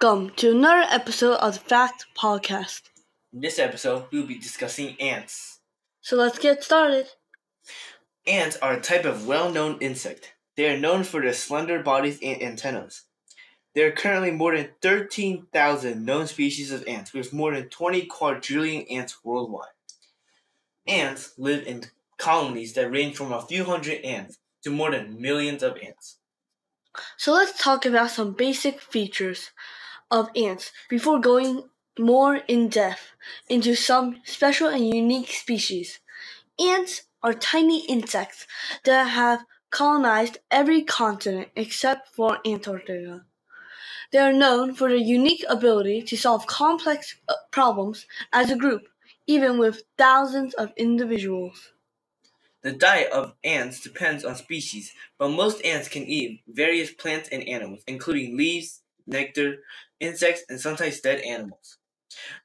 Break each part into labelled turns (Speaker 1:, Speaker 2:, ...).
Speaker 1: Welcome to another episode of the Fact Podcast.
Speaker 2: In this episode, we will be discussing ants.
Speaker 1: So let's get started.
Speaker 2: Ants are a type of well known insect. They are known for their slender bodies and antennas. There are currently more than 13,000 known species of ants, with more than 20 quadrillion ants worldwide. Ants live in colonies that range from a few hundred ants to more than millions of ants.
Speaker 1: So let's talk about some basic features of ants before going more in depth into some special and unique species. Ants are tiny insects that have colonized every continent except for Antarctica. They are known for their unique ability to solve complex uh, problems as a group, even with thousands of individuals.
Speaker 2: The diet of ants depends on species, but most ants can eat various plants and animals, including leaves, nectar, insects, and sometimes dead animals.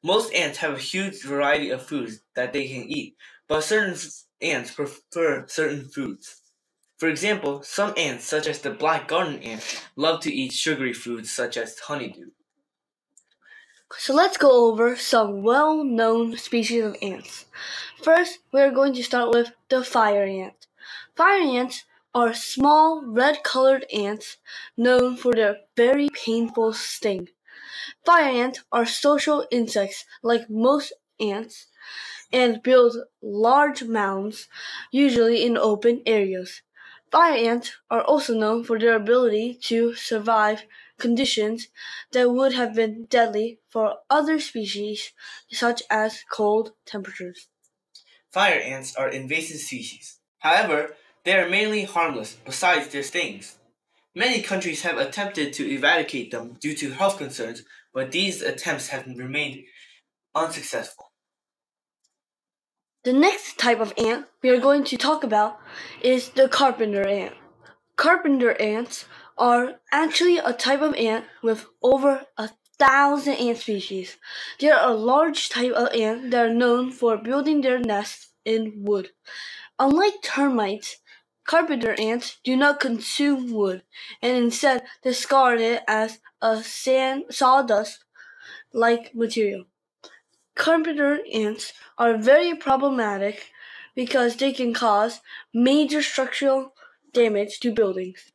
Speaker 2: Most ants have a huge variety of foods that they can eat, but certain ants prefer certain foods. For example, some ants, such as the black garden ant, love to eat sugary foods such as honeydew.
Speaker 1: So let's go over some well known species of ants. First, we are going to start with the fire ant. Fire ants are small red colored ants known for their very painful sting. Fire ants are social insects like most ants and build large mounds, usually in open areas. Fire ants are also known for their ability to survive conditions that would have been deadly for other species, such as cold temperatures.
Speaker 2: Fire ants are invasive species. However, they are mainly harmless besides their stings. Many countries have attempted to eradicate them due to health concerns, but these attempts have remained unsuccessful.
Speaker 1: The next type of ant we are going to talk about is the carpenter ant. Carpenter ants are actually a type of ant with over a thousand ant species. They are a large type of ant that are known for building their nests in wood. Unlike termites, carpenter ants do not consume wood and instead discard it as a sand sawdust like material. Carpenter ants are very problematic because they can cause major structural damage to buildings.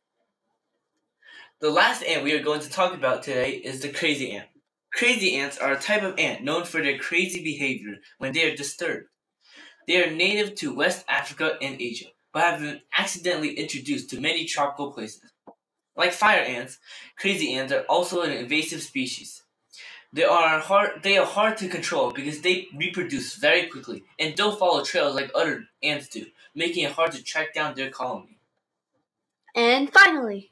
Speaker 2: The last ant we are going to talk about today is the crazy ant. Crazy ants are a type of ant known for their crazy behavior when they are disturbed. They are native to West Africa and Asia, but have been accidentally introduced to many tropical places. Like fire ants, crazy ants are also an invasive species. They are hard. They are hard to control because they reproduce very quickly and don't follow trails like other ants do, making it hard to track down their colony.
Speaker 1: And finally,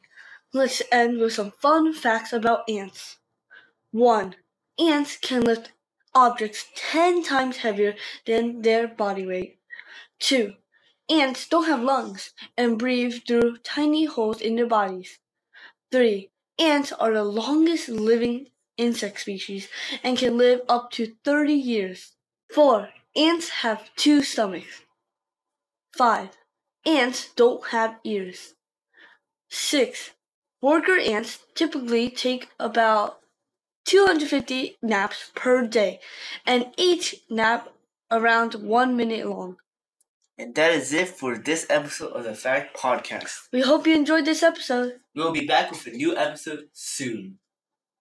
Speaker 1: let's end with some fun facts about ants. One, ants can lift objects ten times heavier than their body weight. Two, ants don't have lungs and breathe through tiny holes in their bodies. Three, ants are the longest living insect species and can live up to 30 years. 4. Ants have two stomachs. 5. Ants don't have ears. 6. Worker ants typically take about 250 naps per day, and each nap around one minute long.
Speaker 2: And that is it for this episode of the Fact Podcast.
Speaker 1: We hope you enjoyed this episode.
Speaker 2: We will be back with a new episode soon.